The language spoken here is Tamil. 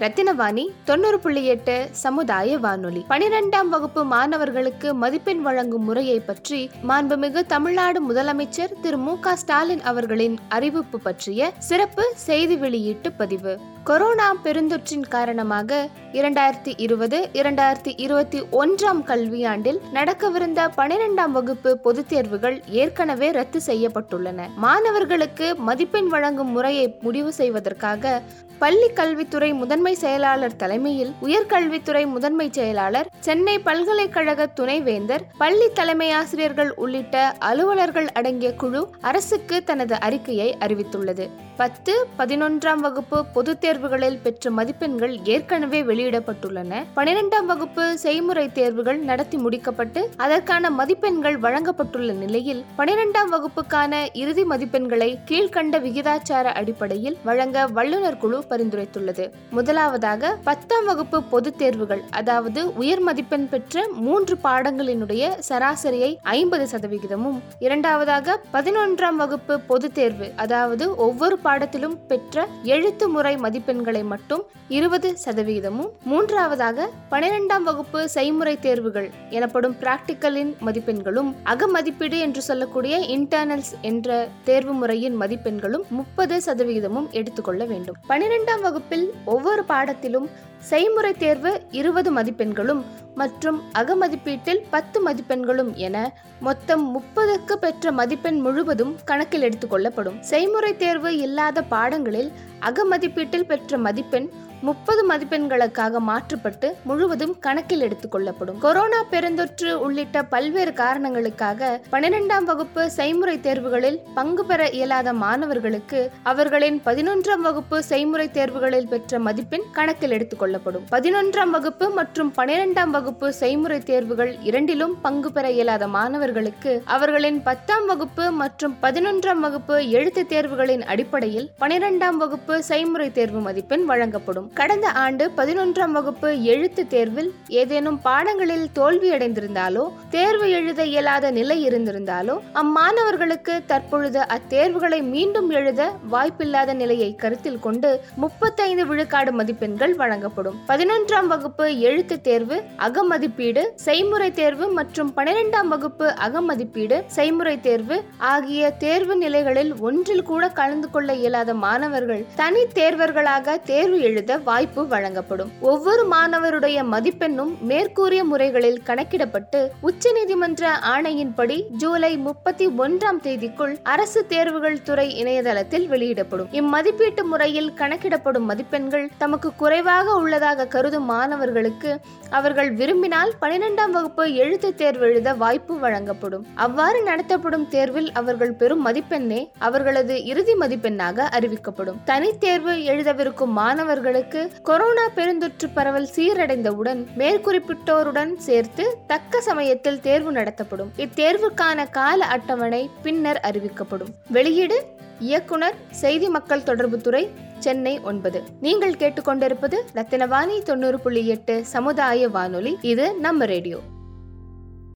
ரத்தினவாணி தொண்ணூறு புள்ளி எட்டு சமுதாய வானொலி. பனிரெண்டாம் வகுப்பு மாணவர்களுக்கு மதிப்பெண் வழங்கும் முறையை பற்றி மாண்புமிகு தமிழ்நாடு முதலமைச்சர் திரு மு க ஸ்டாலின் அவர்களின் அறிவிப்பு பற்றிய சிறப்பு செய்தி வெளியீட்டு பதிவு. கொரோனா பெருந்தொற்றின் காரணமாக இரண்டாயிரத்தி இருபது இரண்டாயிரத்தி இருபத்தி ஒன்றாம் கல்வியாண்டில் நடக்கவிருந்த பனிரெண்டாம் வகுப்பு பொதுத் தேர்வுகள் ஏற்கனவே ரத்து செய்யப்பட்டுள்ளன. மாணவர்களுக்கு மதிப்பெண் வழங்கும் முறையை முடிவு செய்வதற்காக பள்ளி கல்வித்துறை முதன்மை செயலாளர் தலைமையில் உயர்கல்வித்துறை முதன்மை செயலாளர் சென்னை பல்கலைக்கழக துணைவேந்தர் பள்ளி தலைமை ஆசிரியர்கள் உள்ளிட்ட அலுவலர்கள் அடங்கிய குழு அரசுக்கு தனது அறிக்கையை அறிவித்துள்ளது. பத்து பதினொன்றாம் வகுப்பு பொதுத் தேர்வுகளில் பெற்ற மதிப்பெண்கள் ஏற்கனவே வெளியிடப்பட்டுள்ளன. பனிரெண்டாம் வகுப்பு செய்முறை தேர்வுகள் நடத்தி முடிக்கப்பட்டு அதற்கான மதிப்பெண்கள் வழங்கப்பட்டுள்ள நிலையில் பனிரெண்டாம் வகுப்புக்கான இறுதி மதிப்பெண்களை கீழ்கண்ட விகிதாச்சார அடிப்படையில் வழங்க வல்லுநர் குழு பரிந்துரைத்துள்ளது. முதல் முதலாவதாக பத்தாம் வகுப்பு பொதுத் தேர்வுகள் அதாவது உயர் மதிப்பெண் பெற்ற மூன்று பாடங்களினுடைய சராசரியை ஐம்பது சதவிகிதமும். இரண்டாவதாக பதினொன்றாம் வகுப்பு பொதுத் தேர்வு அதாவது ஒவ்வொரு பாடத்திலும் பெற்ற எழுத்து முறை மதிப்பெண்களை மட்டும் இருபது சதவிகிதமும். மூன்றாவதாக பனிரெண்டாம் வகுப்பு செய்முறை தேர்வுகள் எனப்படும் பிராக்டிக்கலின் மதிப்பெண்களும் அகமதிப்பீடு என்று சொல்லக்கூடிய இன்டர்னல்ஸ் என்ற தேர்வு முறையின் மதிப்பெண்களும் முப்பது சதவிகிதமும் எடுத்துக்கொள்ள வேண்டும். பனிரெண்டாம் வகுப்பில் ஒவ்வொரு பாடத்திலும் செய்முறை தேர்வு இருபது மதிப்பெண்களும் மற்றும் அகமதிப்பீட்டில் பத்து மதிப்பெண்களும் என மொத்தம் முப்பதுக்கு பெற்ற மதிப்பெண் முழுவதும் கணக்கில் எடுத்துக்கொள்ளப்படும் செய்முறை தேர்வு இல்லாத பாடங்களில் அகமதிப்பீட்டில் பெற்ற மதிப்பெண் முப்பது மதிப்பெண்களுக்காக மாற்றப்பட்டு முழுவதும் கணக்கில் எடுத்துக்கொள்ளப்படும் கொரோனா பெருந்தொற்று உள்ளிட்ட பல்வேறு காரணங்களுக்காக பன்னிரெண்டாம் வகுப்பு செய்முறை தேர்வுகளில் பங்கு பெற இயலாத மாணவர்களுக்கு அவர்களின் பதினொன்றாம் வகுப்பு செய்முறை தேர்வுகளில் பெற்ற மதிப்பெண் கணக்கில் எடுத்துக்கொள்ளப்படும் பதினொன்றாம் வகுப்பு மற்றும் பனிரெண்டாம் வகுப்பு செய்முறை தேர்வுகள் இரண்டிலும் பங்கு பெற இயலாத மாணவர்களுக்கு அவர்களின் பத்தாம் வகுப்பு மற்றும் பதினொன்றாம் வகுப்பு எழுத்து தேர்வுகளின் அடிப்படையில் பனிரெண்டாம் வகுப்பு செய்முறை தேர்வு மதிப்பெண் வழங்கப்படும். கடந்த ஆண்டு பதினொன்றாம் வகுப்பு எழுத்து தேர்வில் ஏதேனும் பாடங்களில் தோல்வியடைந்திருந்தாலோ தேர்வு எழுத இயலாத நிலை இருந்திருந்தாலோ அம்மாணவர்களுக்கு தற்பொழுது அத்தேர்வுகளை மீண்டும் எழுத வாய்ப்பில்லாத நிலையை கருத்தில் கொண்டு முப்பத்தைந்து விழுக்காடு மதிப்பெண்கள் வழங்கப்படும். பதினொன்றாம் வகுப்பு எழுத்து தேர்வு அகமதிப்பீடு செய்முறை தேர்வு மற்றும் பனிரெண்டாம் வகுப்பு அகமதிப்பீடு செய்முறை தேர்வு ஆகிய தேர்வு நிலைகளில் ஒன்றில் கூட கலந்து கொள்ள இயலாத மாணவர்கள் தனி தேர்வர்களாக தேர்வு எழுத வாய்ப்பு வழங்கப்படும். ஒவ்வொரு மாணவருடைய மதிப்பெண்ணும் மேற்கூறிய முறைகளில் கணக்கிடப்பட்டு உச்சநீதிமன்ற ஆணையின்படி ஜூலை முப்பத்தி ஒன்றாம் தேதிக்குள் அரசு தேர்வுகள் துறை இணையதளத்தில் வெளியிடப்படும். இம்மதிப்பீட்டு முறையில் கணக்கிடப்படும் மதிப்பெண்கள் தமக்கு குறைவாக உள்ளதாக கருதும் மாணவர்களுக்கு அவர்கள் விரும்பினால் பனிரெண்டாம் வகுப்பு எழுத்து தேர்வு எழுத வாய்ப்பு வழங்கப்படும். அவ்வாறு நடத்தப்படும் தேர்வில் அவர்கள் பெறும் மதிப்பெண்ணே அவர்களது இறுதி மதிப்பெண்ணாக அறிவிக்கப்படும். தனித்தேர்வு எழுதவிருக்கும் மாணவர்களுக்கு கொரோனா பெருந்தொற்று பரவல் சீரடைந்தவுடன் மேற்குறிப்பிட்டோருடன் சேர்த்து தக்க சமயத்தில் தேர்வு நடத்தப்படும். இத்தேர்வுக்கான கால அட்டவணை பின்னர் அறிவிக்கப்படும். வெளியீடு இயக்குனர் செய்தி மக்கள் தொடர்புத்துறை சென்னை ஒன்பது. நீங்கள் கேட்டுக்கொண்டிருப்பது ரத்தினவாணி தொண்ணூறு புள்ளி எட்டு சமுதாய வானொலி. இது நம்ம ரேடியோ.